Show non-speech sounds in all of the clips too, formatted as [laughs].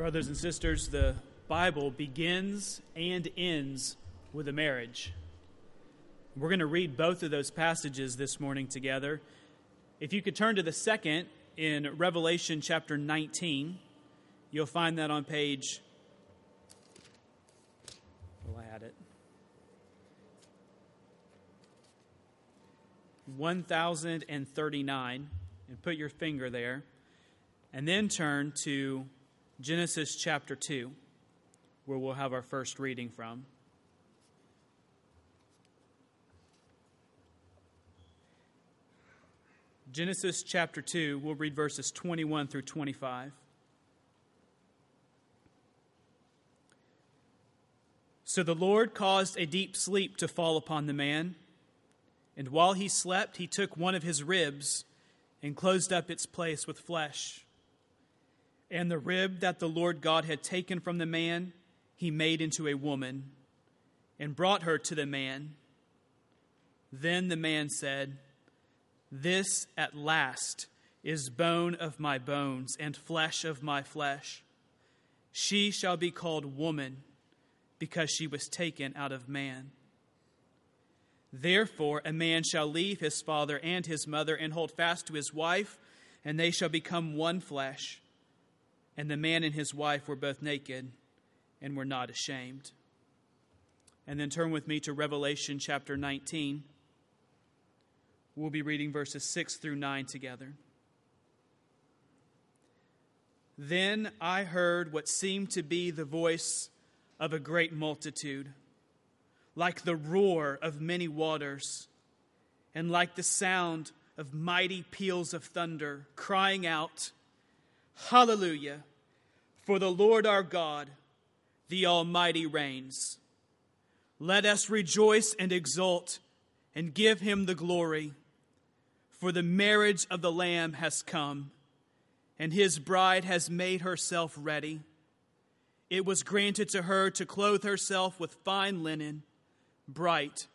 Brothers and sisters, the Bible begins and ends with a marriage. We're going to read both of those passages this morning together. If you could turn to the second in Revelation chapter 19, you'll find that on page. Well, I had it. 1039, and put your finger there. And then turn to Genesis chapter 2, where we'll have our first reading from. Genesis chapter 2, we'll read verses 21 through 25. So the Lord caused a deep sleep to fall upon the man, and while he slept, he took one of his ribs and closed up its place with flesh. And the rib that the Lord God had taken from the man, he made into a woman and brought her to the man. Then the man said, This at last is bone of my bones and flesh of my flesh. She shall be called woman because she was taken out of man. Therefore, a man shall leave his father and his mother and hold fast to his wife, and they shall become one flesh. And the man and his wife were both naked and were not ashamed. And then turn with me to Revelation chapter 19. We'll be reading verses 6 through 9 together. Then I heard what seemed to be the voice of a great multitude, like the roar of many waters, and like the sound of mighty peals of thunder, crying out, Hallelujah! For the Lord our God, the Almighty, reigns. Let us rejoice and exult and give him the glory. For the marriage of the Lamb has come, and his bride has made herself ready. It was granted to her to clothe herself with fine linen, bright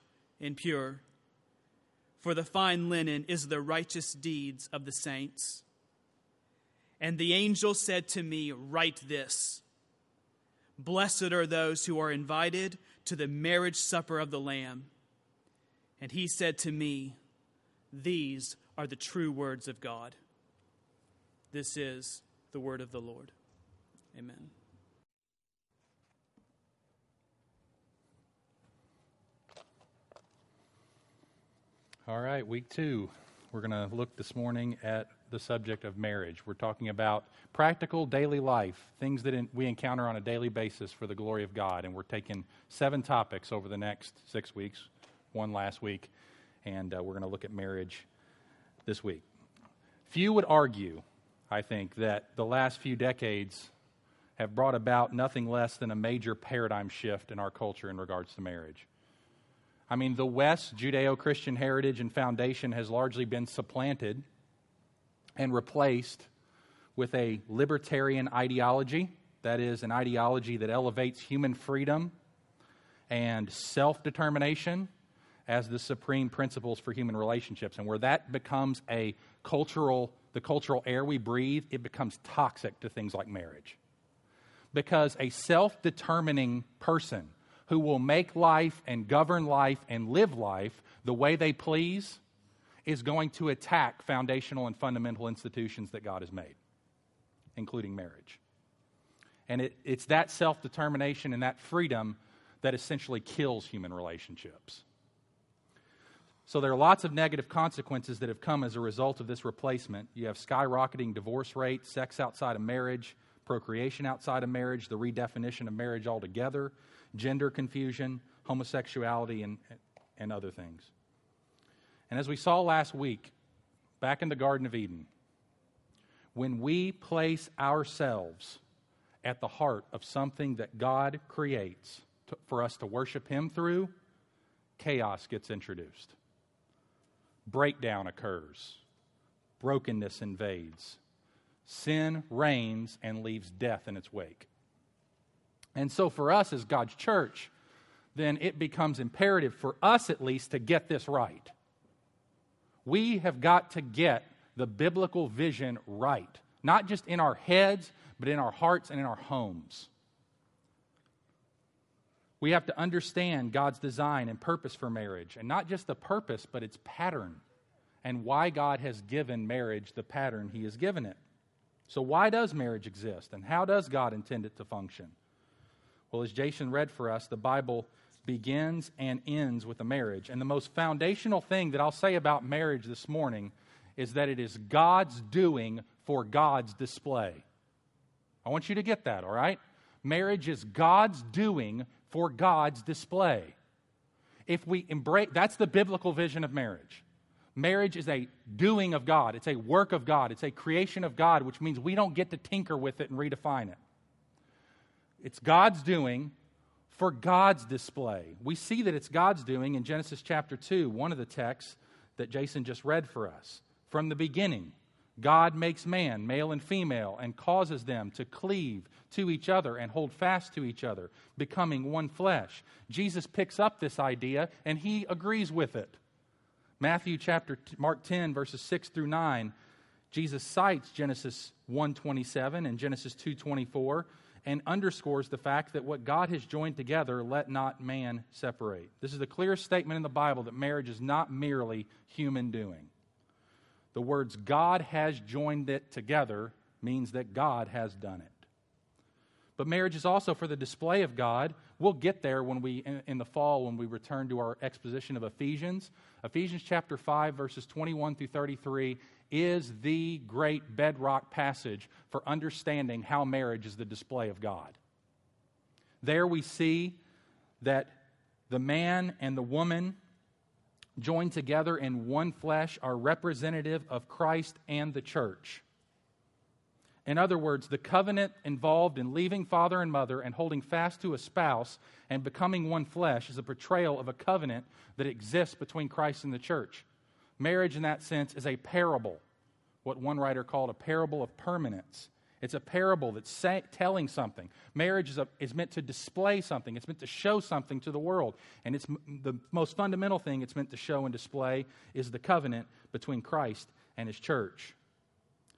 and pure. For the fine linen is the righteous deeds of the saints. And the angel said to me, Write this Blessed are those who are invited to the marriage supper of the Lamb. And he said to me, These are the true words of God. This is the word of the Lord. Amen. All right, week two. We're going to look this morning at the subject of marriage. We're talking about practical daily life, things that in, we encounter on a daily basis for the glory of God. And we're taking seven topics over the next six weeks, one last week, and uh, we're going to look at marriage this week. Few would argue, I think, that the last few decades have brought about nothing less than a major paradigm shift in our culture in regards to marriage. I mean, the West's Judeo Christian heritage and foundation has largely been supplanted and replaced with a libertarian ideology. That is, an ideology that elevates human freedom and self determination as the supreme principles for human relationships. And where that becomes a cultural, the cultural air we breathe, it becomes toxic to things like marriage. Because a self determining person who will make life and govern life and live life the way they please is going to attack foundational and fundamental institutions that God has made, including marriage. And it, it's that self determination and that freedom that essentially kills human relationships. So there are lots of negative consequences that have come as a result of this replacement. You have skyrocketing divorce rates, sex outside of marriage, procreation outside of marriage, the redefinition of marriage altogether, gender confusion, homosexuality, and, and other things. And as we saw last week, back in the Garden of Eden, when we place ourselves at the heart of something that God creates to, for us to worship Him through, chaos gets introduced. Breakdown occurs, brokenness invades, sin reigns and leaves death in its wake. And so, for us as God's church, then it becomes imperative for us at least to get this right. We have got to get the biblical vision right, not just in our heads, but in our hearts and in our homes. We have to understand God's design and purpose for marriage, and not just the purpose, but its pattern, and why God has given marriage the pattern He has given it. So, why does marriage exist, and how does God intend it to function? Well, as Jason read for us, the Bible begins and ends with a marriage. And the most foundational thing that I'll say about marriage this morning is that it is God's doing for God's display. I want you to get that, all right? Marriage is God's doing for God's display. If we embrace, that's the biblical vision of marriage. Marriage is a doing of God, it's a work of God, it's a creation of God, which means we don't get to tinker with it and redefine it. It's God's doing for God's display. We see that it's God's doing in Genesis chapter 2, one of the texts that Jason just read for us. From the beginning, God makes man, male and female, and causes them to cleave to each other and hold fast to each other, becoming one flesh. Jesus picks up this idea and he agrees with it. Matthew chapter Mark 10 verses 6 through 9, Jesus cites Genesis 1:27 and Genesis 2:24 and underscores the fact that what God has joined together, let not man separate. This is the clearest statement in the Bible that marriage is not merely human doing. The words God has joined it together means that God has done it. But marriage is also for the display of God. We'll get there when we in, in, the fall when we return to our exposition of Ephesians. Ephesians chapter 5 verses 21 through 33 is the great bedrock passage for understanding how marriage is the display of God. There we see that the man and the woman joined together in one flesh are representative of Christ and the church. In other words, the covenant involved in leaving father and mother and holding fast to a spouse and becoming one flesh is a portrayal of a covenant that exists between Christ and the church. Marriage, in that sense, is a parable, what one writer called a parable of permanence. It's a parable that's say, telling something. Marriage is, a, is meant to display something, it's meant to show something to the world. And it's the most fundamental thing it's meant to show and display is the covenant between Christ and his church.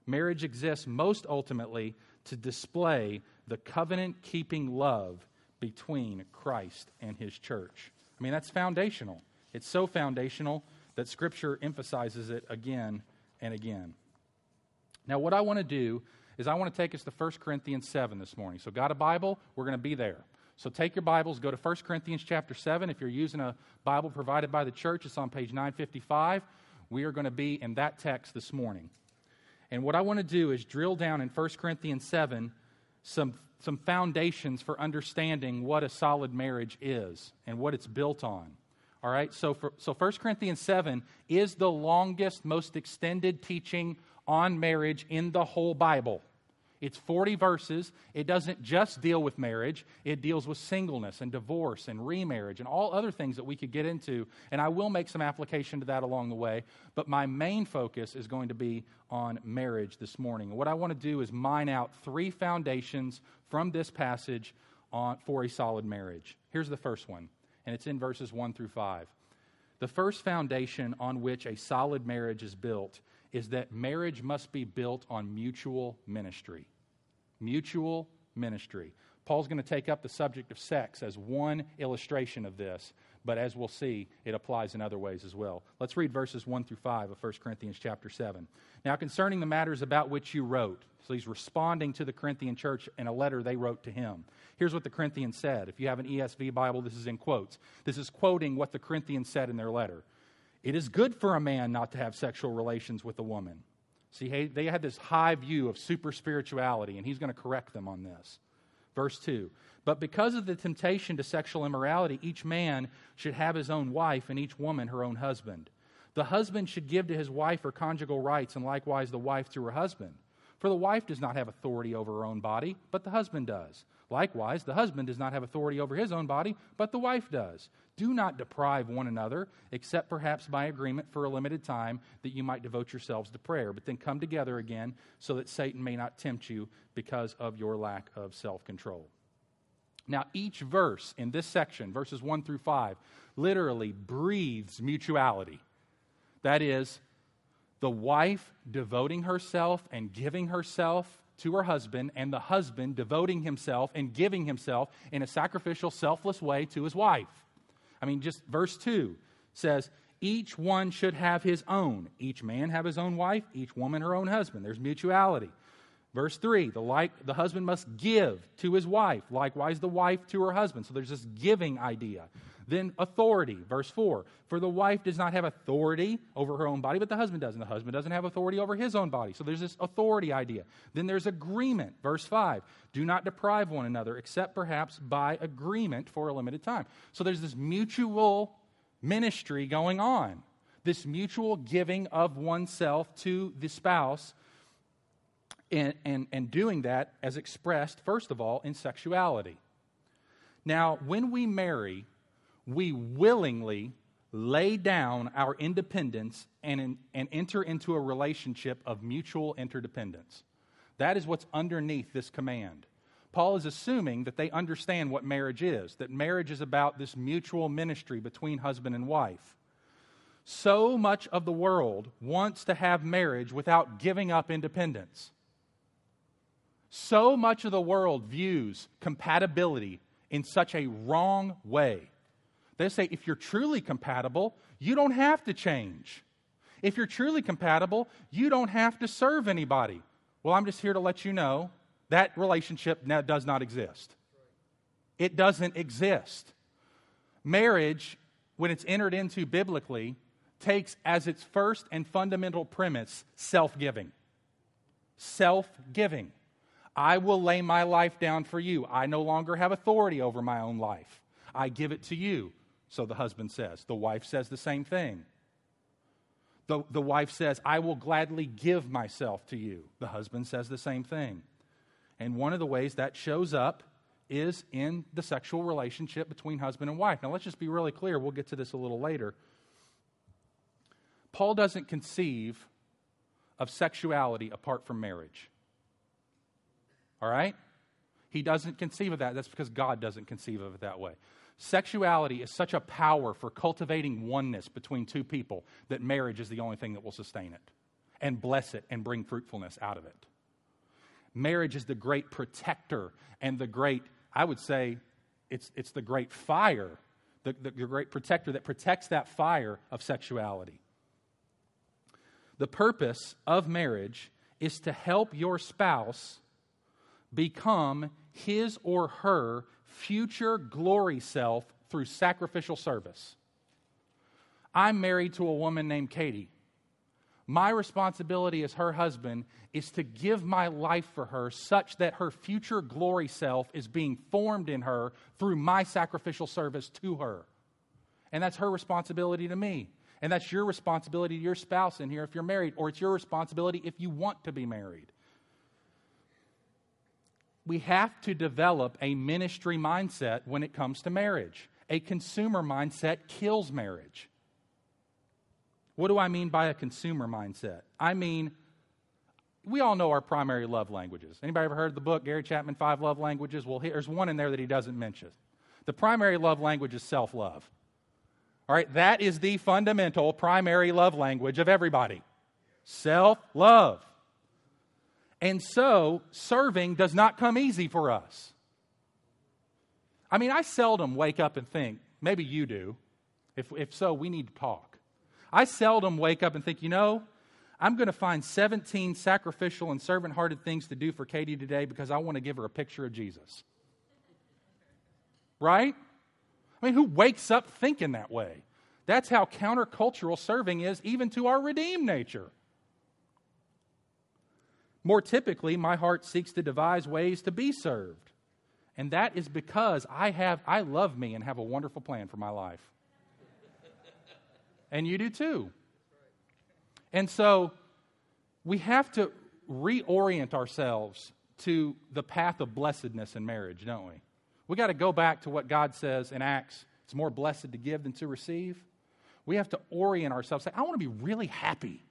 Marriage exists most ultimately to display the covenant keeping love between Christ and his church. I mean, that's foundational. It's so foundational that Scripture emphasizes it again and again. Now, what I want to do is I want to take us to 1 Corinthians 7 this morning. So, got a Bible? We're going to be there. So, take your Bibles, go to 1 Corinthians chapter 7. If you're using a Bible provided by the church, it's on page 955. We are going to be in that text this morning. And what I want to do is drill down in 1 Corinthians 7 some, some foundations for understanding what a solid marriage is and what it's built on. All right, so, for, so 1 Corinthians 7 is the longest, most extended teaching on marriage in the whole Bible. It's 40 verses. It doesn't just deal with marriage, it deals with singleness and divorce and remarriage and all other things that we could get into. And I will make some application to that along the way. But my main focus is going to be on marriage this morning. what I want to do is mine out three foundations from this passage on, for a solid marriage. Here's the first one, and it's in verses 1 through 5. The first foundation on which a solid marriage is built is that marriage must be built on mutual ministry. Mutual ministry. Paul's going to take up the subject of sex as one illustration of this, but as we'll see, it applies in other ways as well. Let's read verses 1 through 5 of 1 Corinthians chapter 7. Now, concerning the matters about which you wrote, so he's responding to the Corinthian church in a letter they wrote to him. Here's what the Corinthians said. If you have an ESV Bible, this is in quotes. This is quoting what the Corinthians said in their letter. It is good for a man not to have sexual relations with a woman. See, they had this high view of super spirituality, and he's going to correct them on this. Verse 2 But because of the temptation to sexual immorality, each man should have his own wife, and each woman her own husband. The husband should give to his wife her conjugal rights, and likewise the wife to her husband. For the wife does not have authority over her own body, but the husband does. Likewise, the husband does not have authority over his own body, but the wife does. Do not deprive one another, except perhaps by agreement for a limited time, that you might devote yourselves to prayer. But then come together again, so that Satan may not tempt you because of your lack of self control. Now, each verse in this section, verses 1 through 5, literally breathes mutuality. That is, the wife devoting herself and giving herself to her husband, and the husband devoting himself and giving himself in a sacrificial, selfless way to his wife. I mean, just verse 2 says, Each one should have his own. Each man have his own wife, each woman her own husband. There's mutuality. Verse 3 the, like, the husband must give to his wife, likewise, the wife to her husband. So there's this giving idea. Then authority, verse 4. For the wife does not have authority over her own body, but the husband does. And the husband doesn't have authority over his own body. So there's this authority idea. Then there's agreement, verse 5. Do not deprive one another, except perhaps by agreement for a limited time. So there's this mutual ministry going on, this mutual giving of oneself to the spouse. And, and, and doing that as expressed, first of all, in sexuality. Now, when we marry, we willingly lay down our independence and, in, and enter into a relationship of mutual interdependence. That is what's underneath this command. Paul is assuming that they understand what marriage is, that marriage is about this mutual ministry between husband and wife. So much of the world wants to have marriage without giving up independence. So much of the world views compatibility in such a wrong way they say if you're truly compatible, you don't have to change. If you're truly compatible, you don't have to serve anybody. Well, I'm just here to let you know that relationship now does not exist. It doesn't exist. Marriage, when it's entered into biblically, takes as its first and fundamental premise self giving. Self giving. I will lay my life down for you. I no longer have authority over my own life. I give it to you. So the husband says. The wife says the same thing. The, the wife says, I will gladly give myself to you. The husband says the same thing. And one of the ways that shows up is in the sexual relationship between husband and wife. Now, let's just be really clear. We'll get to this a little later. Paul doesn't conceive of sexuality apart from marriage. All right? He doesn't conceive of that. That's because God doesn't conceive of it that way. Sexuality is such a power for cultivating oneness between two people that marriage is the only thing that will sustain it and bless it and bring fruitfulness out of it. Marriage is the great protector and the great, I would say, it's, it's the great fire, the, the, the great protector that protects that fire of sexuality. The purpose of marriage is to help your spouse become his or her future glory self through sacrificial service. I'm married to a woman named Katie. My responsibility as her husband is to give my life for her such that her future glory self is being formed in her through my sacrificial service to her. And that's her responsibility to me. And that's your responsibility to your spouse in here if you're married, or it's your responsibility if you want to be married we have to develop a ministry mindset when it comes to marriage. A consumer mindset kills marriage. What do I mean by a consumer mindset? I mean, we all know our primary love languages. Anybody ever heard the book Gary Chapman Five Love Languages? Well, there's one in there that he doesn't mention. The primary love language is self-love. All right, that is the fundamental primary love language of everybody. Self-love. And so, serving does not come easy for us. I mean, I seldom wake up and think, maybe you do. If, if so, we need to talk. I seldom wake up and think, you know, I'm going to find 17 sacrificial and servant hearted things to do for Katie today because I want to give her a picture of Jesus. Right? I mean, who wakes up thinking that way? That's how countercultural serving is, even to our redeemed nature. More typically, my heart seeks to devise ways to be served. And that is because I have I love me and have a wonderful plan for my life. and you do too. And so we have to reorient ourselves to the path of blessedness in marriage, don't we? We got to go back to what God says in Acts. It's more blessed to give than to receive. We have to orient ourselves. Say, I want to be really happy.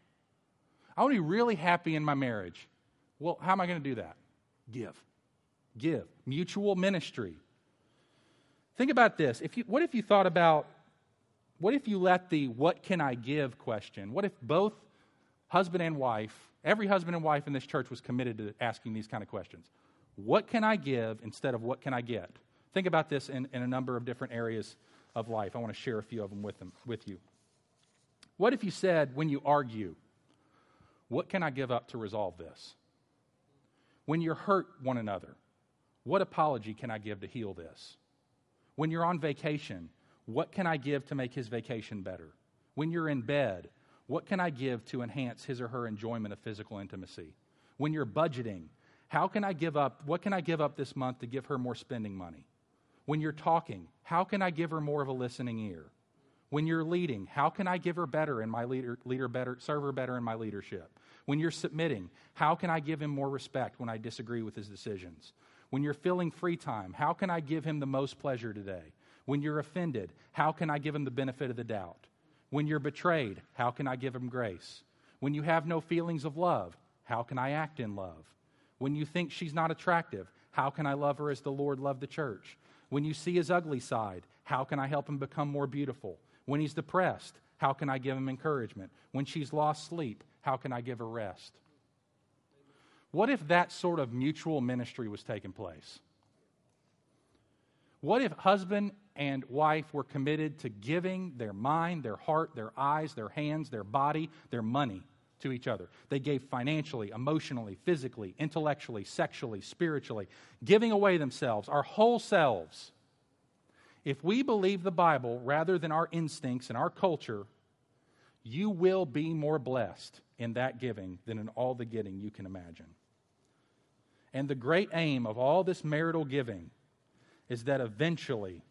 I want to be really happy in my marriage. Well, how am I going to do that? Give. Give. Mutual ministry. Think about this. If you, what if you thought about, what if you let the what can I give question, what if both husband and wife, every husband and wife in this church was committed to asking these kind of questions. What can I give instead of what can I get? Think about this in, in a number of different areas of life. I want to share a few of them with, them with you. What if you said, when you argue, what can I give up to resolve this? When you're hurt one another, what apology can I give to heal this? When you're on vacation, what can I give to make his vacation better? When you're in bed, what can I give to enhance his or her enjoyment of physical intimacy? When you're budgeting, how can I give up, what can I give up this month to give her more spending money? When you're talking, how can I give her more of a listening ear? When you're leading, how can I give her better in my leader, leader better, serve her better in my leadership? When you're submitting, how can I give him more respect when I disagree with his decisions? When you're filling free time, how can I give him the most pleasure today? When you're offended, how can I give him the benefit of the doubt? When you're betrayed, how can I give him grace? When you have no feelings of love, how can I act in love? When you think she's not attractive, how can I love her as the Lord loved the church? When you see his ugly side, how can I help him become more beautiful? When he's depressed, how can I give him encouragement? When she's lost sleep, how can I give a rest? What if that sort of mutual ministry was taking place? What if husband and wife were committed to giving their mind, their heart, their eyes, their hands, their body, their money to each other? They gave financially, emotionally, physically, intellectually, sexually, spiritually, giving away themselves, our whole selves. If we believe the Bible rather than our instincts and our culture, you will be more blessed in that giving than in all the getting you can imagine. And the great aim of all this marital giving is that eventually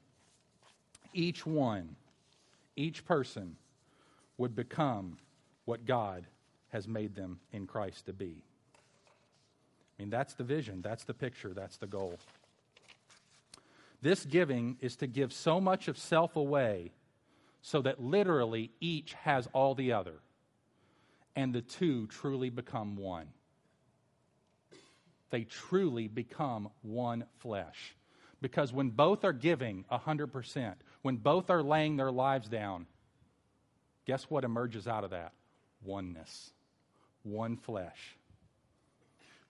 each one, each person, would become what God has made them in Christ to be. I mean, that's the vision, that's the picture, that's the goal. This giving is to give so much of self away so that literally each has all the other, and the two truly become one. They truly become one flesh. Because when both are giving 100%, when both are laying their lives down, guess what emerges out of that? Oneness, one flesh.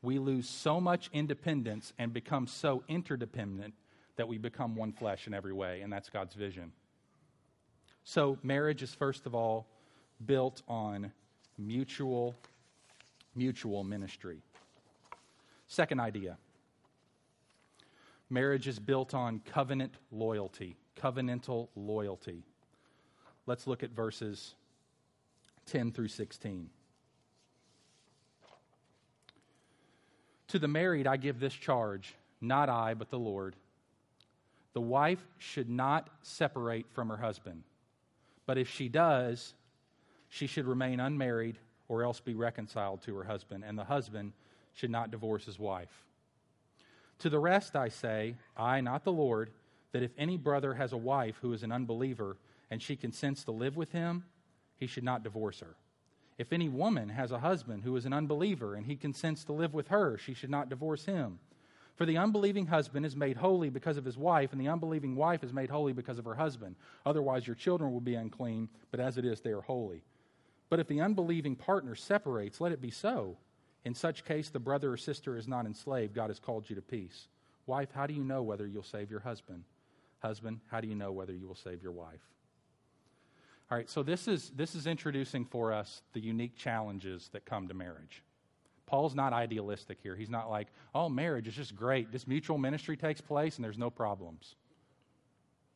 We lose so much independence and become so interdependent that we become one flesh in every way, and that's God's vision. So, marriage is first of all built on mutual mutual ministry. Second idea marriage is built on covenant loyalty, covenantal loyalty. Let's look at verses 10 through 16. To the married, I give this charge, not I, but the Lord. The wife should not separate from her husband, but if she does, she should remain unmarried or else be reconciled to her husband, and the husband should not divorce his wife. To the rest I say, I, not the Lord, that if any brother has a wife who is an unbeliever and she consents to live with him, he should not divorce her. If any woman has a husband who is an unbeliever and he consents to live with her, she should not divorce him. For the unbelieving husband is made holy because of his wife, and the unbelieving wife is made holy because of her husband. Otherwise, your children will be unclean, but as it is, they are holy. But if the unbelieving partner separates, let it be so. In such case, the brother or sister is not enslaved. God has called you to peace. Wife, how do you know whether you'll save your husband? Husband, how do you know whether you will save your wife? All right, so this is, this is introducing for us the unique challenges that come to marriage. Paul's not idealistic here. He's not like, oh, marriage is just great. This mutual ministry takes place and there's no problems.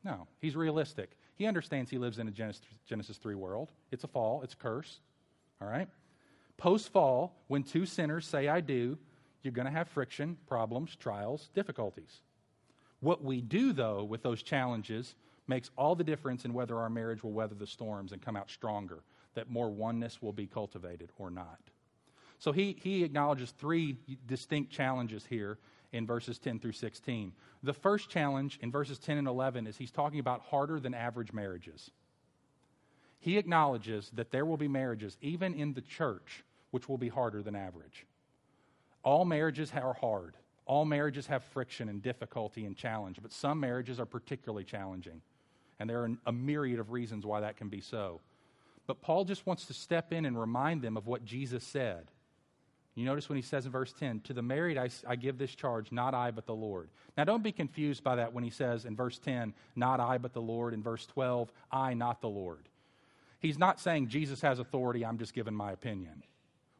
No, he's realistic. He understands he lives in a Genesis, Genesis 3 world. It's a fall, it's a curse. All right? Post fall, when two sinners say, I do, you're going to have friction, problems, trials, difficulties. What we do, though, with those challenges makes all the difference in whether our marriage will weather the storms and come out stronger, that more oneness will be cultivated or not. So he, he acknowledges three distinct challenges here in verses 10 through 16. The first challenge in verses 10 and 11 is he's talking about harder than average marriages. He acknowledges that there will be marriages, even in the church, which will be harder than average. All marriages are hard. All marriages have friction and difficulty and challenge, but some marriages are particularly challenging. And there are a myriad of reasons why that can be so. But Paul just wants to step in and remind them of what Jesus said. You notice when he says in verse 10, To the married I, I, give this charge, not I, but the Lord. Now don't be confused by that when he says in verse 10, Not I, but the Lord. In verse 12, I, not the Lord. He's not saying Jesus has authority, I'm just giving my opinion.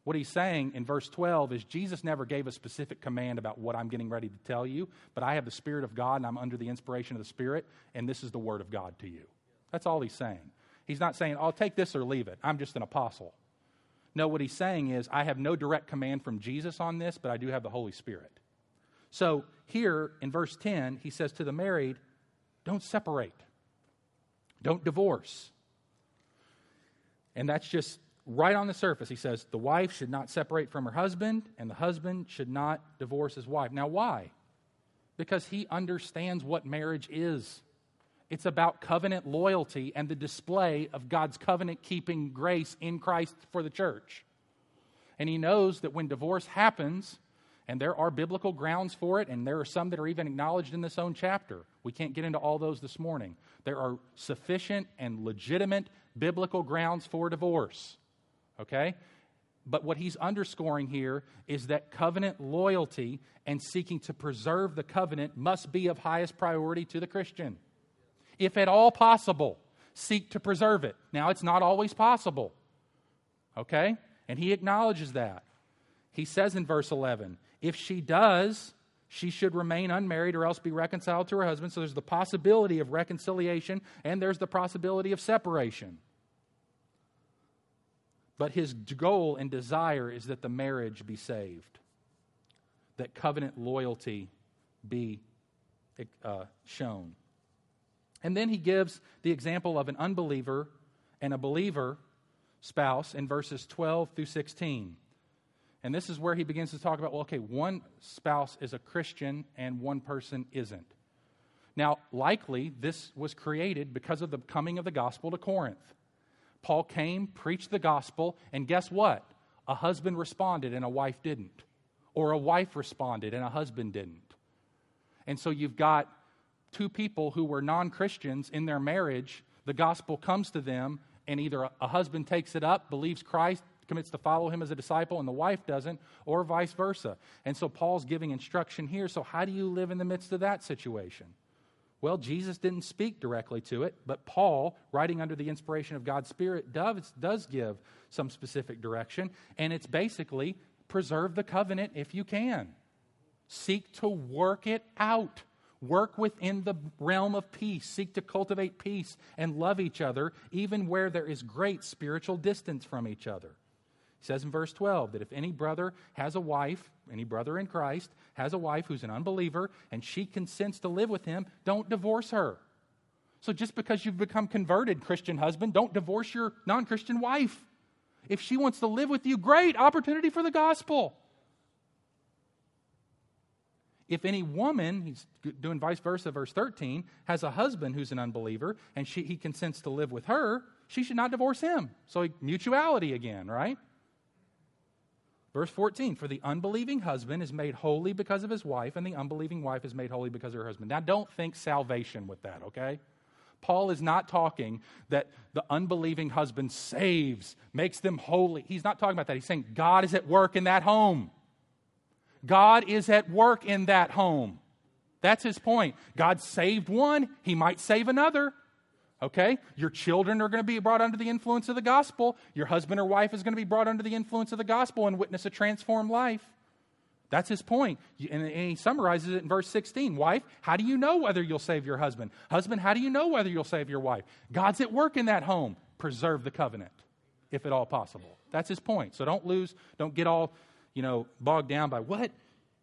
What he's saying in verse 12 is Jesus never gave a specific command about what I'm getting ready to tell you, but I have the Spirit of God and I'm under the inspiration of the Spirit, and this is the Word of God to you. That's all he's saying. He's not saying, I'll take this or leave it. I'm just an apostle. No, what he's saying is, I have no direct command from Jesus on this, but I do have the Holy Spirit. So here in verse 10, he says to the married, don't separate, don't divorce. And that's just right on the surface. He says the wife should not separate from her husband, and the husband should not divorce his wife. Now, why? Because he understands what marriage is. It's about covenant loyalty and the display of God's covenant keeping grace in Christ for the church. And he knows that when divorce happens, and there are biblical grounds for it, and there are some that are even acknowledged in this own chapter. We can't get into all those this morning. There are sufficient and legitimate biblical grounds for divorce. Okay? But what he's underscoring here is that covenant loyalty and seeking to preserve the covenant must be of highest priority to the Christian if at all possible, seek to preserve it. Now, it's not always possible. Okay? And he acknowledges that. He says in verse 11, if she does, she should remain unmarried or else be reconciled to her husband. So there's the possibility of reconciliation and there's the possibility of separation. But his goal and desire is that the marriage be saved, that covenant loyalty be uh, shown. And then he gives the example of an unbeliever and a believer spouse in verses 12 through 16. And this is where he begins to talk about well, okay, one spouse is a Christian and one person isn't. Now, likely, this was created because of the coming of the gospel to Corinth. Paul came, preached the gospel, and guess what? A husband responded and a wife didn't. Or a wife responded and a husband didn't. And so you've got two people who were non Christians in their marriage, the gospel comes to them, and either a husband takes it up, believes Christ, commits to follow him as a disciple, and the wife doesn't, or vice versa. And so Paul's giving instruction here. So, how do you live in the midst of that situation? Well, Jesus didn't speak directly to it, but Paul, writing under the inspiration of God's Spirit, does, does give some specific direction, and it's basically preserve the covenant if you can. Seek to work it out. Work within the realm of peace. Seek to cultivate peace and love each other, even where there is great spiritual distance from each other. He says in verse 12 that if any brother has a wife, any brother in Christ has a wife who's an unbeliever, and she consents to live with him, don't divorce her. So just because you've become converted, Christian husband, don't divorce your non Christian wife. If she wants to live with you, great opportunity for the gospel. If any woman, he's doing vice versa, verse 13, has a husband who's an unbeliever and she, he consents to live with her, she should not divorce him. So mutuality again, right? Verse 14, for the unbelieving husband is made holy because of his wife, and the unbelieving wife is made holy because of her husband. Now, don't think salvation with that, okay? Paul is not talking that the unbelieving husband saves, makes them holy. He's not talking about that. He's saying God is at work in that home. God is at work in that home. That's his point. God saved one, he might save another. Okay? Your children are going to be brought under the influence of the gospel. Your husband or wife is going to be brought under the influence of the gospel and witness a transformed life. That's his point. And he summarizes it in verse 16. Wife, how do you know whether you'll save your husband? Husband, how do you know whether you'll save your wife? God's at work in that home. Preserve the covenant, if at all possible. That's his point. So don't lose, don't get all you know, bogged down by what?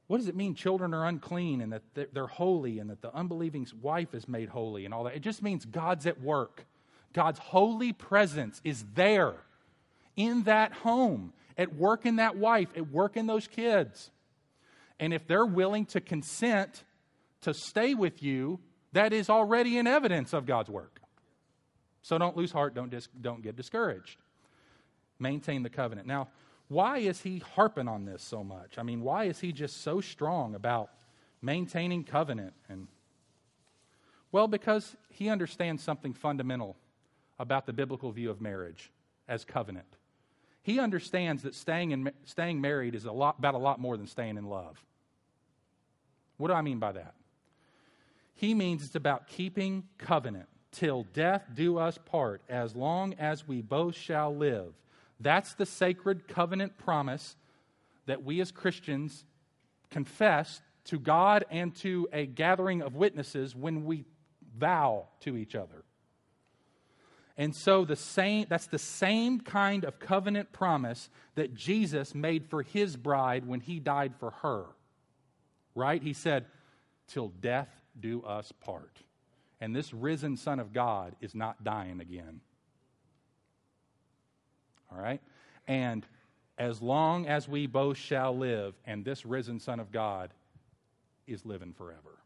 What does it mean children are unclean and that they're holy and that the unbelieving wife is made holy and all that? It just means God's at work. God's holy presence is there in that home, at work in that wife, at work in those kids. And if they're willing to consent to stay with you, that is already an evidence of God's work. So don't lose heart, don't, dis- don't get discouraged. Maintain the covenant. Now, why is he harping on this so much? I mean, why is he just so strong about maintaining covenant and well, because he understands something fundamental about the biblical view of marriage. as covenant. He understands that staying, in, staying married is a lot, about a lot more than staying in love. What do I mean by that? He means it's about keeping covenant till death do us part, as long as we both shall live. That's the sacred covenant promise that we as Christians confess to God and to a gathering of witnesses when we vow to each other. And so the same that's the same kind of covenant promise that Jesus made for his bride when he died for her. Right? He said, "Till death do us part." And this risen son of God is not dying again. All right? And as long as we both shall live, and this risen Son of God is living forever.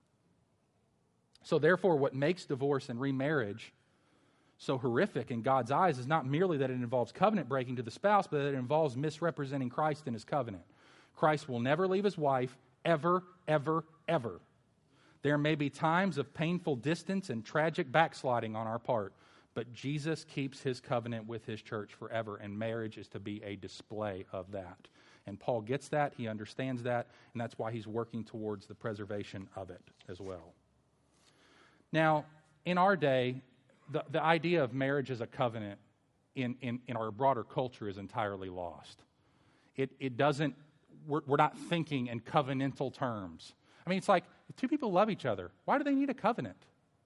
So, therefore, what makes divorce and remarriage so horrific in God's eyes is not merely that it involves covenant breaking to the spouse, but that it involves misrepresenting Christ in his covenant. Christ will never leave his wife, ever, ever, ever. There may be times of painful distance and tragic backsliding on our part, but Jesus keeps his covenant with his church forever, and marriage is to be a display of that. And Paul gets that, he understands that, and that's why he's working towards the preservation of it as well. Now, in our day, the, the idea of marriage as a covenant in, in, in our broader culture is entirely lost. It, it doesn't, we're, we're not thinking in covenantal terms. I mean, it's like two people love each other, why do they need a covenant?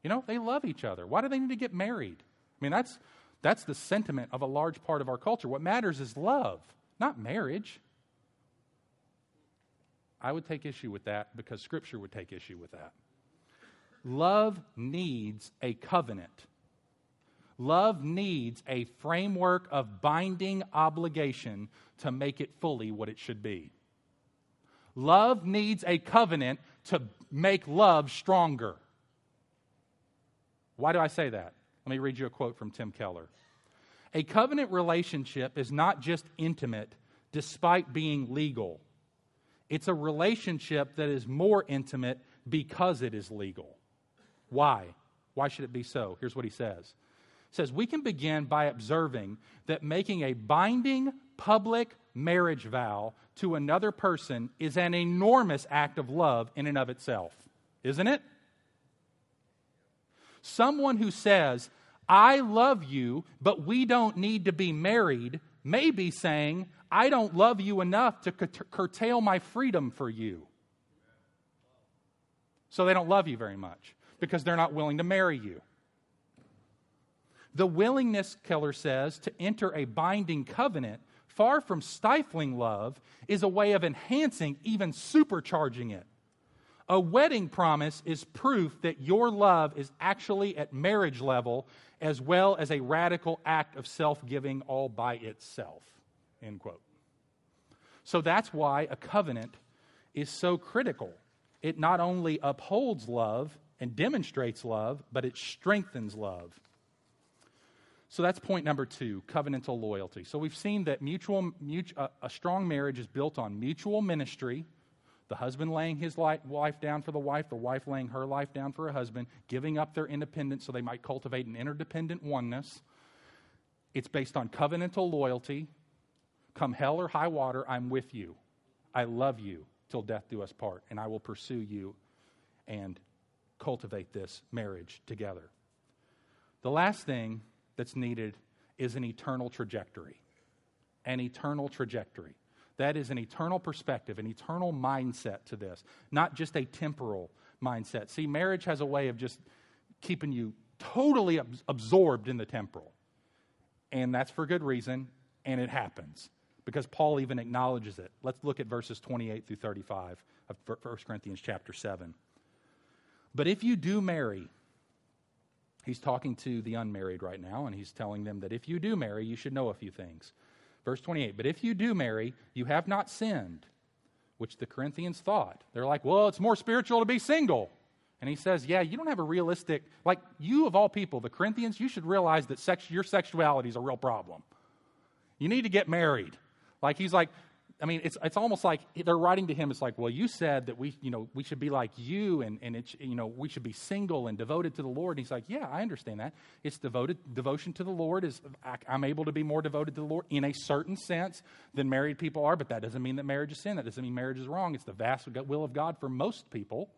You know, they love each other. Why do they need to get married? I mean, that's, that's the sentiment of a large part of our culture. What matters is love, not marriage. I would take issue with that because Scripture would take issue with that. Love needs a covenant. Love needs a framework of binding obligation to make it fully what it should be. Love needs a covenant to make love stronger. Why do I say that? Let me read you a quote from Tim Keller. A covenant relationship is not just intimate despite being legal, it's a relationship that is more intimate because it is legal. Why? Why should it be so? Here's what he says. He says, We can begin by observing that making a binding public marriage vow to another person is an enormous act of love in and of itself, isn't it? Someone who says, I love you, but we don't need to be married, may be saying, I don't love you enough to curtail my freedom for you. So they don't love you very much because they're not willing to marry you. The willingness, Keller says, to enter a binding covenant, far from stifling love, is a way of enhancing, even supercharging it. A wedding promise is proof that your love is actually at marriage level as well as a radical act of self giving all by itself. End quote. So that's why a covenant is so critical. It not only upholds love and demonstrates love, but it strengthens love. So that's point number two covenantal loyalty. So we've seen that mutual, mutual, uh, a strong marriage is built on mutual ministry the husband laying his life down for the wife, the wife laying her life down for her husband, giving up their independence so they might cultivate an interdependent oneness. It's based on covenantal loyalty. Come hell or high water, I'm with you. I love you till death do us part, and I will pursue you and cultivate this marriage together. The last thing that's needed is an eternal trajectory. An eternal trajectory. That is an eternal perspective, an eternal mindset to this, not just a temporal mindset. See, marriage has a way of just keeping you totally ab- absorbed in the temporal. And that's for good reason, and it happens because Paul even acknowledges it. Let's look at verses 28 through 35 of 1 Corinthians chapter 7. But if you do marry, he's talking to the unmarried right now, and he's telling them that if you do marry, you should know a few things. Verse 28 But if you do marry, you have not sinned, which the Corinthians thought. They're like, well, it's more spiritual to be single. And he says, yeah, you don't have a realistic, like you of all people, the Corinthians, you should realize that sex, your sexuality is a real problem. You need to get married. Like he's like, I mean, it's, it's almost like they're writing to him. It's like, well, you said that we, you know, we should be like you and, and it's, you know, we should be single and devoted to the Lord. And he's like, yeah, I understand that. It's devoted, devotion to the Lord is, I'm able to be more devoted to the Lord in a certain sense than married people are, but that doesn't mean that marriage is sin. That doesn't mean marriage is wrong. It's the vast will of God for most people.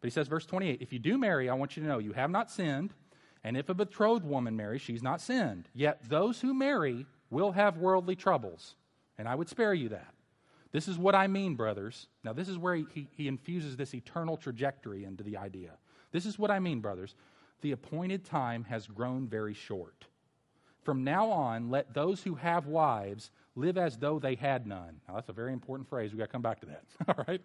But he says, verse 28, if you do marry, I want you to know you have not sinned. And if a betrothed woman marries, she's not sinned. Yet those who marry will have worldly troubles and I would spare you that. This is what I mean, brothers. Now, this is where he, he, he, infuses this eternal trajectory into the idea. This is what I mean, brothers. The appointed time has grown very short. From now on, let those who have wives live as though they had none. Now, that's a very important phrase. We've got to come back to that. [laughs] All right?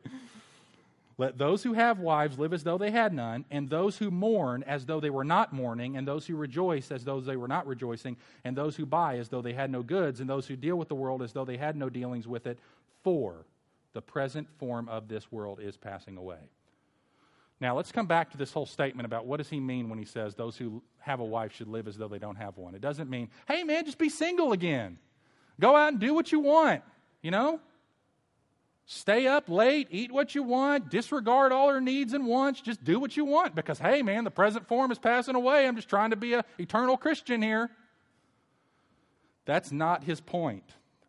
Let those who have wives live as though they had none, and those who mourn as though they were not mourning, and those who rejoice as though they were not rejoicing, and those who buy as though they had no goods, and those who deal with the world as though they had no dealings with it. For the present form of this world is passing away. Now, let's come back to this whole statement about what does he mean when he says those who have a wife should live as though they don't have one. It doesn't mean, hey, man, just be single again. Go out and do what you want, you know? Stay up late, eat what you want, disregard all her needs and wants, just do what you want because, hey, man, the present form is passing away. I'm just trying to be an eternal Christian here. That's not his point.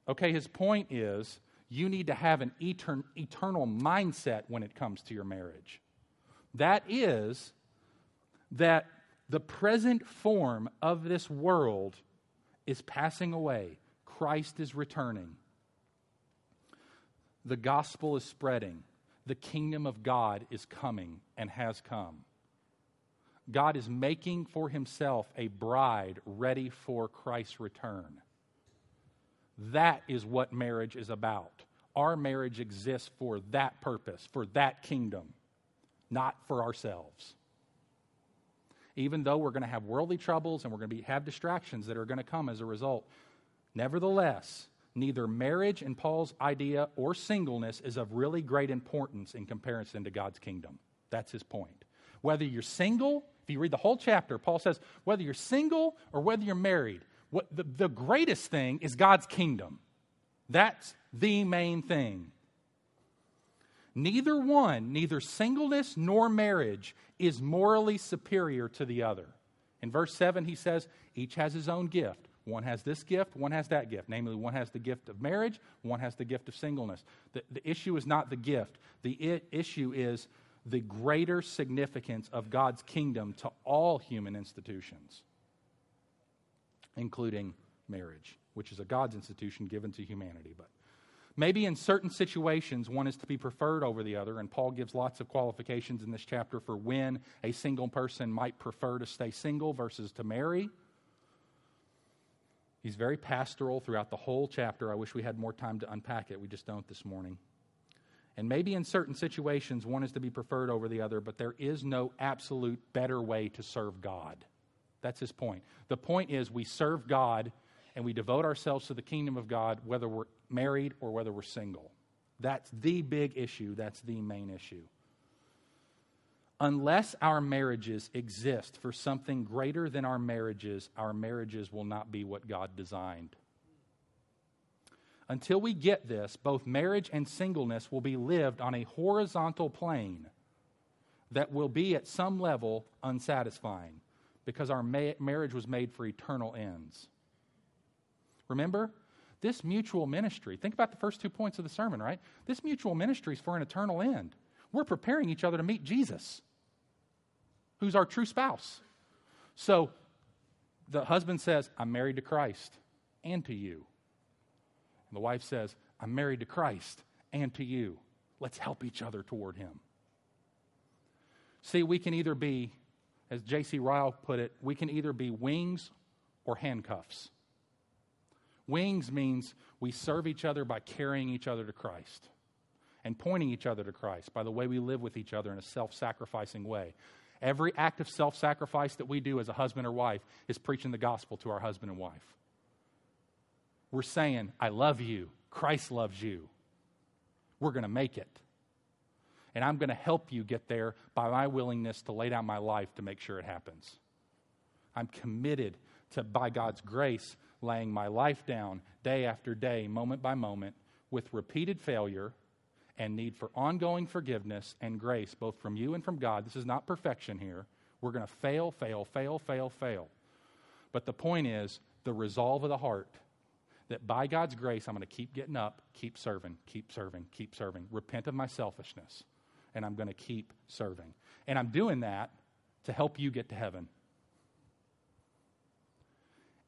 Okay, his point is you need to have an etern- eternal mindset when it comes to your marriage. That is, that the present form of this world is passing away, Christ is returning the gospel is spreading. The kingdom of God is coming and has come. God is making for himself a bride ready for Christ's return. That is what marriage is about. Our marriage exists for that purpose, for that kingdom, not for ourselves. Even though we're going to have worldly troubles and we're going to be, have distractions that are going to come as a result, nevertheless, neither marriage in Paul's idea or singleness is of really great importance in comparison to God's kingdom. That's his point. Whether you're single, if you read the whole chapter, Paul says, whether you're single or whether you're married, what the, the greatest thing is God's kingdom. That's the main thing. Neither one, neither singleness nor marriage, is morally superior to the other. In verse 7, he says, each has his own gift. One has this gift, one has that gift. Namely, one has the gift of marriage, one has the gift of singleness. The, the issue is not the gift, the issue is the greater significance of God's kingdom to all human institutions, including marriage, which is a God's institution given to humanity. But maybe in certain situations, one is to be preferred over the other, and Paul gives lots of qualifications in this chapter for when a single person might prefer to stay single versus to marry. He's very pastoral throughout the whole chapter. I wish we had more time to unpack it. We just don't this morning. And maybe in certain situations, one is to be preferred over the other, but there is no absolute better way to serve God. That's his point. The point is we serve God and we devote ourselves to the kingdom of God, whether we're married or whether we're single. That's the big issue. That's the main issue unless our marriages exist for something greater than our marriages, our marriages will not be what God designed. Until we get this, both marriage and singleness will be lived on a horizontal plane that will be at some level unsatisfying because our ma- marriage was made for eternal ends. Remember? This mutual ministry, think about the first two points of the sermon, right? This mutual ministry is for an eternal end. We're preparing each other to meet Jesus who's our true spouse. So the husband says, I'm married to Christ and to you. And the wife says, I'm married to Christ and to you. Let's help each other toward him. See, we can either be, as J.C. Ryle put it, we can either be wings or handcuffs. Wings means we serve each other by carrying each other to Christ and pointing each other to Christ by the way we live with each other in a self sacrificing way. Every act of self sacrifice that we do as a husband or wife is preaching the gospel to our husband and wife. We're saying, I love you. Christ loves you. We're going to make it. And I'm going to help you get there by my willingness to lay down my life to make sure it happens. I'm committed to, by God's grace, laying my life down day after day, moment by moment, with repeated failure and need for ongoing forgiveness and grace, both from you and from God. This is not perfection here. We're going to fail, fail, fail, fail, fail. But the point is the resolve of the heart that by God's grace, I'm going to keep getting up, keep serving, keep serving, keep serving, repent of my selfishness, and I'm going to keep serving. And I'm doing that to help you get to heaven.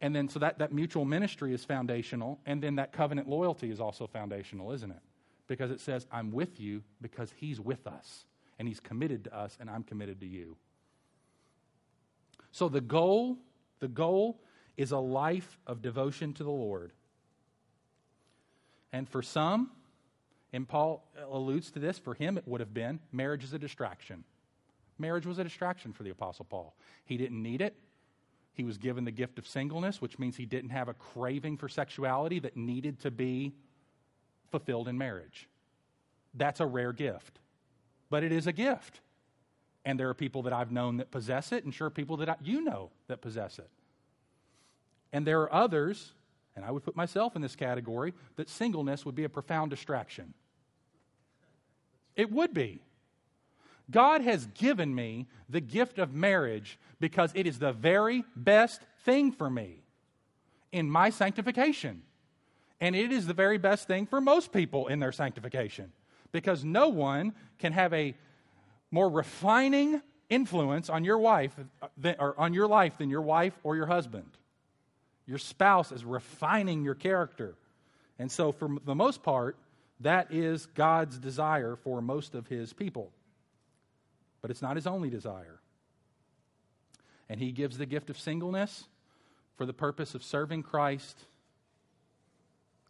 And then, so that, that mutual ministry is foundational, and then that covenant loyalty is also foundational, isn't it? Because it says, I'm with you because He's with us, and He's committed to us, and I'm committed to you. So the goal, the goal is a life of devotion to the Lord. And for some, and Paul alludes to this, for him it would have been marriage is a distraction. Marriage was a distraction for the Apostle Paul. He didn't need it. He was given the gift of singleness, which means he didn't have a craving for sexuality that needed to be fulfilled in marriage. That's a rare gift, but it is a gift. And there are people that I've known that possess it, and sure, people that I, you know that possess it. And there are others, and I would put myself in this category, that singleness would be a profound distraction. It would be. God has given me the gift of marriage because it is the very best thing for me in my sanctification. And it is the very best thing for most people in their sanctification because no one can have a more refining influence on your wife or on your life than your wife or your husband. Your spouse is refining your character. And so, for the most part, that is God's desire for most of his people but it's not his only desire. And he gives the gift of singleness for the purpose of serving Christ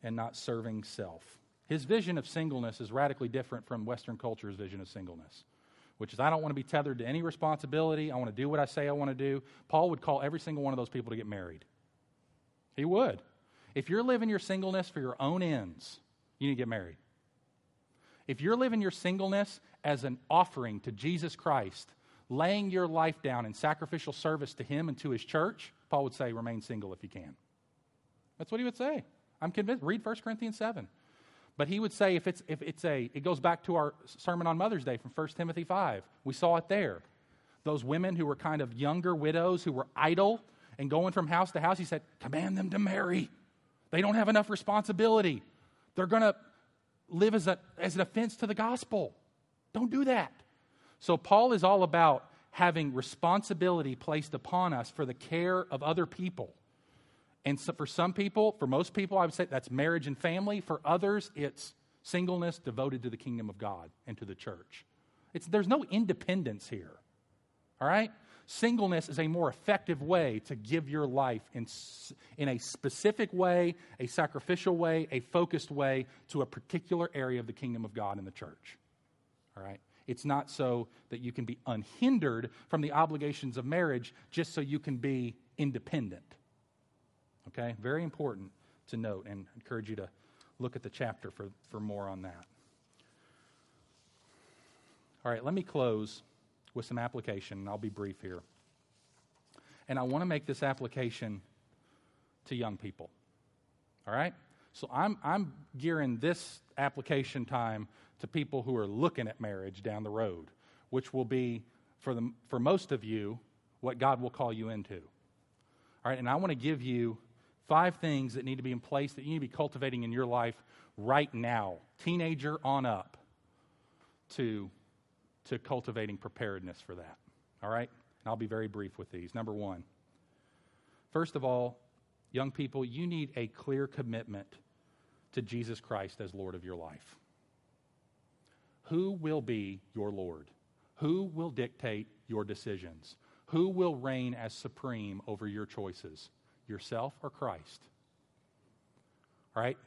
and not serving self. His vision of singleness is radically different from Western culture's vision of singleness, which is I don't want to be tethered to any responsibility. I want to do what I say I want to do. Paul would call every single one of those people to get married. He would. If you're living your singleness for your own ends, you need to get married. If you're living your singleness as an offering to Jesus Christ, laying your life down in sacrificial service to Him and to His church, Paul would say, remain single if you can. That's what he would say. I'm convinced. Read 1 Corinthians 7. But he would say, if it's, if it's a, it goes back to our sermon on Mother's Day from 1 Timothy 5. We saw it there. Those women who were kind of younger widows who were idle and going from house to house, he said, command them to marry. They don't have enough responsibility. They're going to live as, a, as an offense to the gospel. Don't do that. So, Paul is all about having responsibility placed upon us for the care of other people. And so for some people, for most people, I would say that's marriage and family. For others, it's singleness devoted to the kingdom of God and to the church. It's, there's no independence here. All right? Singleness is a more effective way to give your life in, in a specific way, a sacrificial way, a focused way to a particular area of the kingdom of God and the church. All right? It's not so that you can be unhindered from the obligations of marriage just so you can be independent. Okay? Very important to note and encourage you to look at the chapter for, for more on that. All right, let me close with some application, and I'll be brief here. And I want to make this application to young people. All right? So I'm, I'm gearing this application time to people who are looking at marriage down the road, which will be, for, the, for most of you, what God will call you into. All right? And I want to give you five things that need to be in place that you need to be cultivating in your life right now, teenager on up, to to cultivating preparedness for that. All right? And I'll be very brief with these. Number one, first of all, young people, you need a clear commitment to Jesus Christ as Lord of your life. Who will be your Lord? Who will dictate your decisions? Who will reign as supreme over your choices? Yourself or Christ? All right?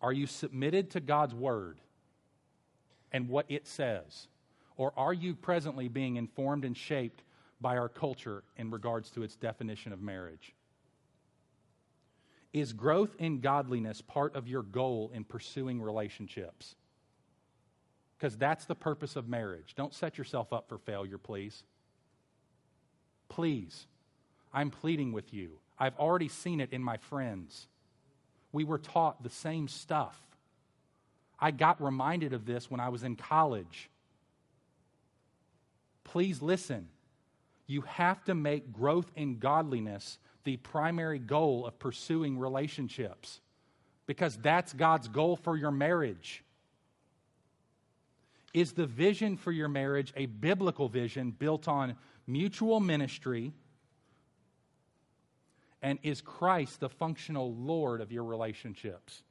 Are you submitted to God's word and what it says? Or are you presently being informed and shaped by our culture in regards to its definition of marriage? Is growth in godliness part of your goal in pursuing relationships? Because that's the purpose of marriage. Don't set yourself up for failure, please. Please. I'm pleading with you. I've already seen it in my friends. We were taught the same stuff. I got reminded of this when I was in college. Please listen. You have to make growth in godliness the primary goal of pursuing relationships because that's God's goal for your marriage. Is the vision for your marriage a biblical vision built on mutual ministry? And is Christ the functional Lord of your relationships?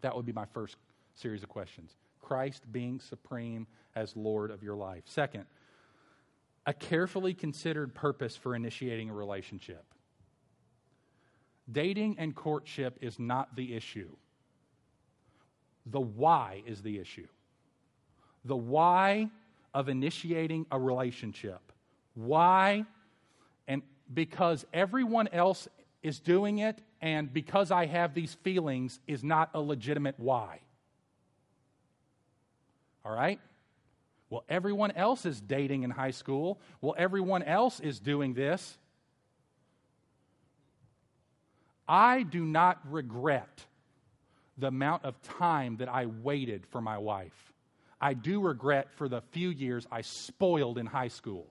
That would be my first series of questions. Christ being supreme as Lord of your life. Second, a carefully considered purpose for initiating a relationship. Dating and courtship is not the issue. The why is the issue. The why of initiating a relationship. Why? Because everyone else is doing it, and because I have these feelings, is not a legitimate why. All right? Well, everyone else is dating in high school. Well, everyone else is doing this. I do not regret the amount of time that I waited for my wife. I do regret for the few years I spoiled in high school.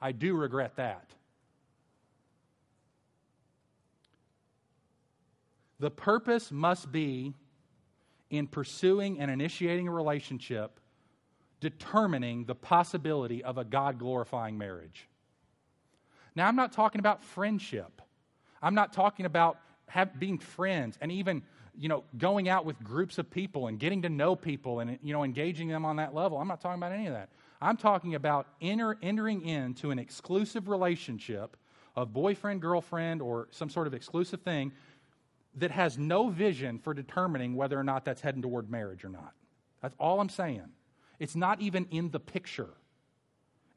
I do regret that. The purpose must be in pursuing and initiating a relationship, determining the possibility of a God glorifying marriage. Now, I'm not talking about friendship. I'm not talking about have, being friends and even you know going out with groups of people and getting to know people and you know engaging them on that level. I'm not talking about any of that. I'm talking about enter, entering into an exclusive relationship of boyfriend, girlfriend, or some sort of exclusive thing that has no vision for determining whether or not that's heading toward marriage or not. That's all I'm saying. It's not even in the picture.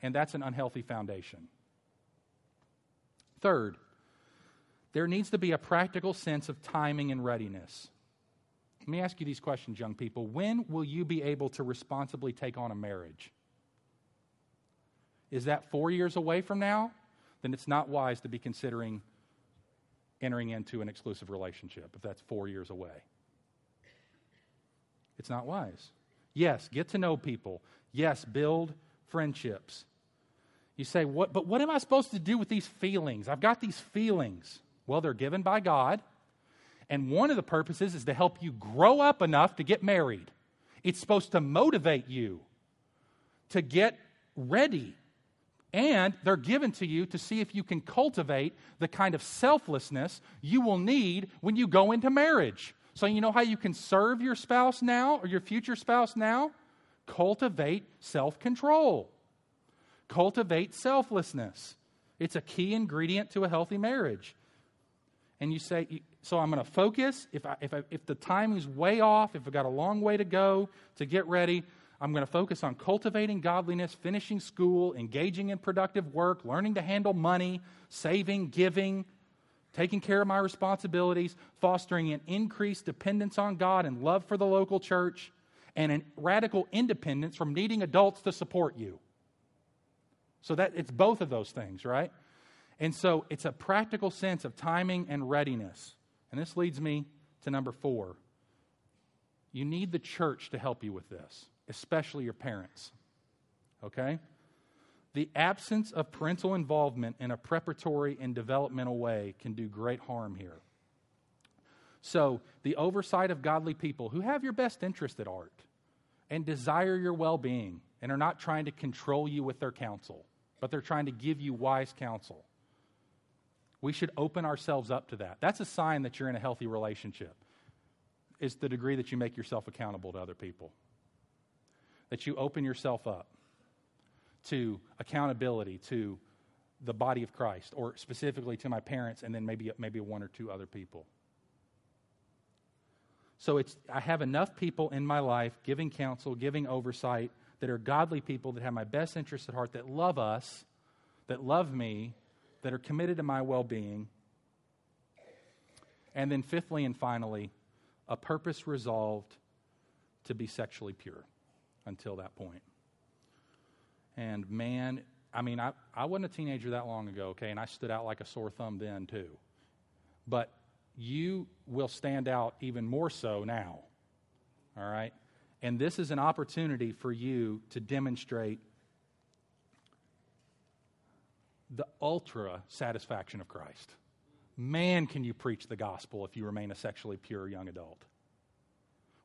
And that's an unhealthy foundation. Third, there needs to be a practical sense of timing and readiness. Let me ask you these questions, young people. When will you be able to responsibly take on a marriage? Is that four years away from now? Then it's not wise to be considering entering into an exclusive relationship if that's four years away. It's not wise. Yes, get to know people. Yes, build friendships. You say, what, but what am I supposed to do with these feelings? I've got these feelings. Well, they're given by God. And one of the purposes is to help you grow up enough to get married. It's supposed to motivate you to get ready. And they're given to you to see if you can cultivate the kind of selflessness you will need when you go into marriage. So, you know how you can serve your spouse now or your future spouse now? Cultivate self control, cultivate selflessness. It's a key ingredient to a healthy marriage and you say, so I'm going to focus. If, I, if, I, if the timing's way off, if I've got a long way to go to get ready, I'm going to focus on cultivating godliness, finishing school, engaging in productive work, learning to handle money, saving, giving, taking care of my responsibilities, fostering an increased dependence on God and love for the local church, and a radical independence from needing adults to support you. So that it's both of those things, right? And so it's a practical sense of timing and readiness. And this leads me to number four. You need the church to help you with this, especially your parents. Okay? The absence of parental involvement in a preparatory and developmental way can do great harm here. So, the oversight of godly people who have your best interest at heart and desire your well being and are not trying to control you with their counsel, but they're trying to give you wise counsel. We should open ourselves up to that. That's a sign that you're in a healthy relationship, is the degree that you make yourself accountable to other people. That you open yourself up to accountability to the body of Christ, or specifically to my parents, and then maybe, maybe one or two other people. So it's, I have enough people in my life giving counsel, giving oversight, that are godly people that have my best interests at heart, that love us, that love me, that are committed to my well being. And then, fifthly and finally, a purpose resolved to be sexually pure until that point. And man, I mean, I, I wasn't a teenager that long ago, okay, and I stood out like a sore thumb then too. But you will stand out even more so now All right? And this is an opportunity for you to demonstrate the ultra satisfaction of Christ. Man, can you preach the gospel if you remain a sexually pure young adult?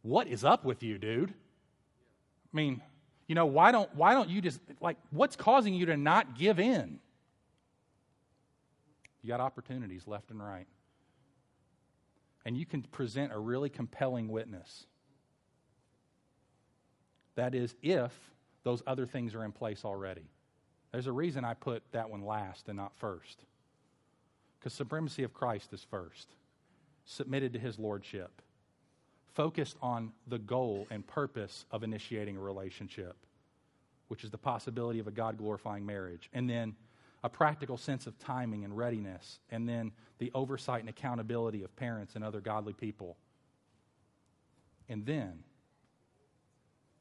What is up with you, dude? I mean, you know, why don't why don't you just like what's causing you to not give in? You got opportunities left and right. And you can present a really compelling witness. That is, if those other things are in place already. There's a reason I put that one last and not first. Because supremacy of Christ is first, submitted to his lordship, focused on the goal and purpose of initiating a relationship, which is the possibility of a God glorifying marriage. And then a practical sense of timing and readiness, and then the oversight and accountability of parents and other godly people. And then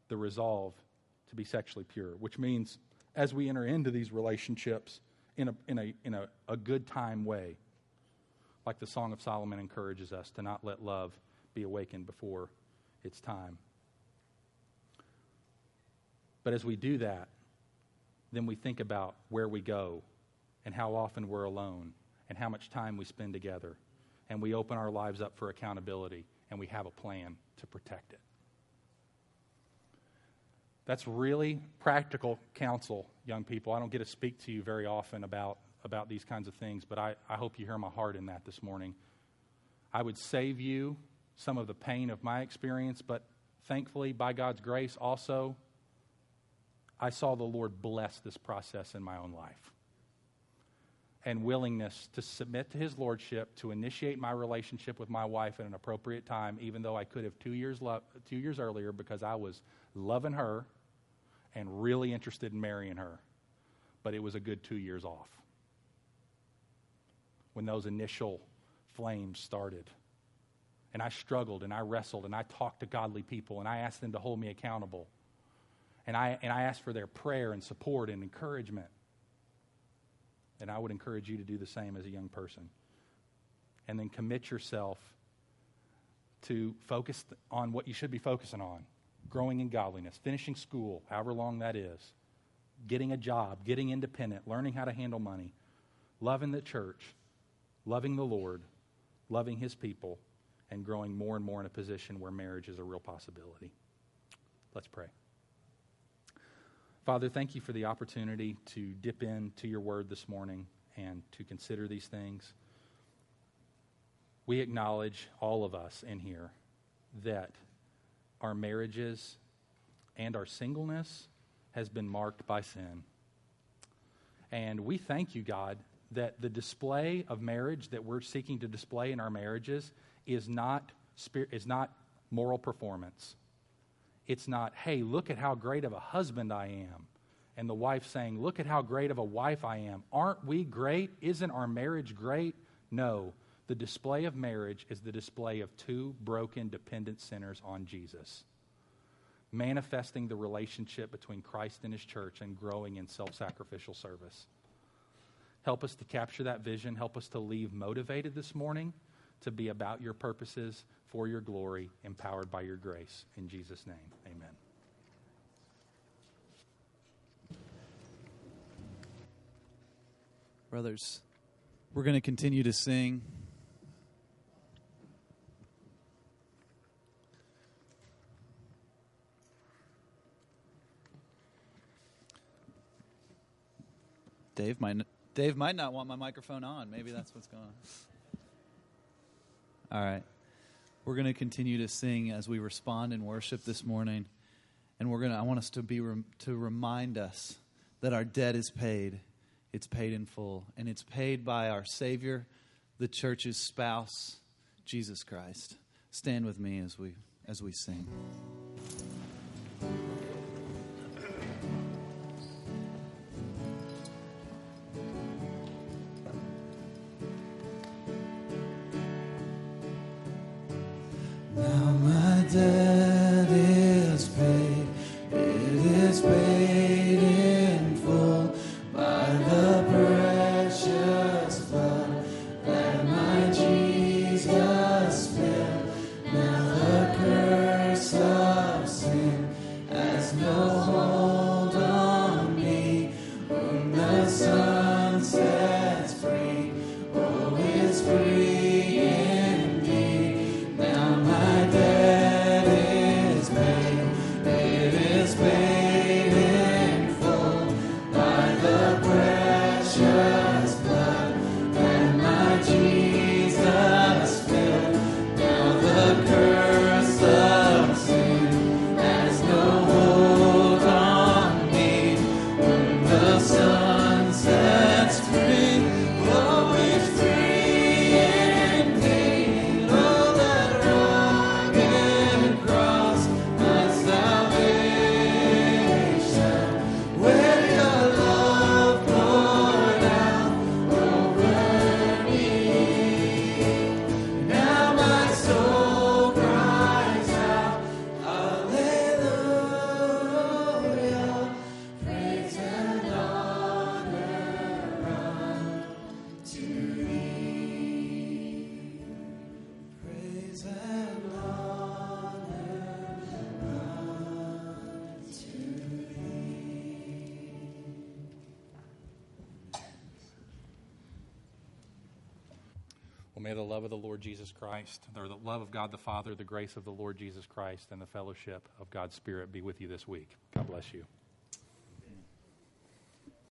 the resolve to be sexually pure, which means as we enter into these relationships in a, in a, in a, a good time way, like the Song of Solomon encourages us to not let love be awakened before its time. But as we do that, then we think about where we go and how often we're alone and how much time we spend together. And we open our lives up for accountability and we have a plan to protect it. That's really practical counsel, young people. I don't get to speak to you very often about, about these kinds of things, but I, I hope you hear my heart in that this morning. I would save you some of the pain of my experience, but thankfully, by God's grace, also, I saw the Lord bless this process in my own life. And willingness to submit to His Lordship, to initiate my relationship with my wife at an appropriate time, even though I could have two years, lo- two years earlier because I was loving her and really interested in marrying her. But it was a good two years off when those initial flames started. And I struggled and I wrestled and I talked to godly people and I asked them to hold me accountable. And I, and I asked for their prayer and support and encouragement. And I would encourage you to do the same as a young person. And then commit yourself to focus on what you should be focusing on growing in godliness, finishing school, however long that is, getting a job, getting independent, learning how to handle money, loving the church, loving the Lord, loving his people, and growing more and more in a position where marriage is a real possibility. Let's pray. Father, thank you for the opportunity to dip into your word this morning and to consider these things. We acknowledge, all of us in here, that our marriages and our singleness has been marked by sin. And we thank you, God, that the display of marriage that we're seeking to display in our marriages is not, is not moral performance. It's not, hey, look at how great of a husband I am. And the wife saying, look at how great of a wife I am. Aren't we great? Isn't our marriage great? No. The display of marriage is the display of two broken, dependent sinners on Jesus, manifesting the relationship between Christ and his church and growing in self sacrificial service. Help us to capture that vision. Help us to leave motivated this morning to be about your purposes for your glory, empowered by your grace. In Jesus' name, amen. Brothers, we're going to continue to sing. Dave might Dave might not want my microphone on. Maybe that's what's going on. All right. We're going to continue to sing as we respond in worship this morning. And we're going to I want us to be to remind us that our debt is paid. It's paid in full, and it's paid by our savior, the church's spouse, Jesus Christ. Stand with me as we as we sing. Jesus Christ, or the love of God the Father, the grace of the Lord Jesus Christ, and the fellowship of God's Spirit be with you this week. God bless you.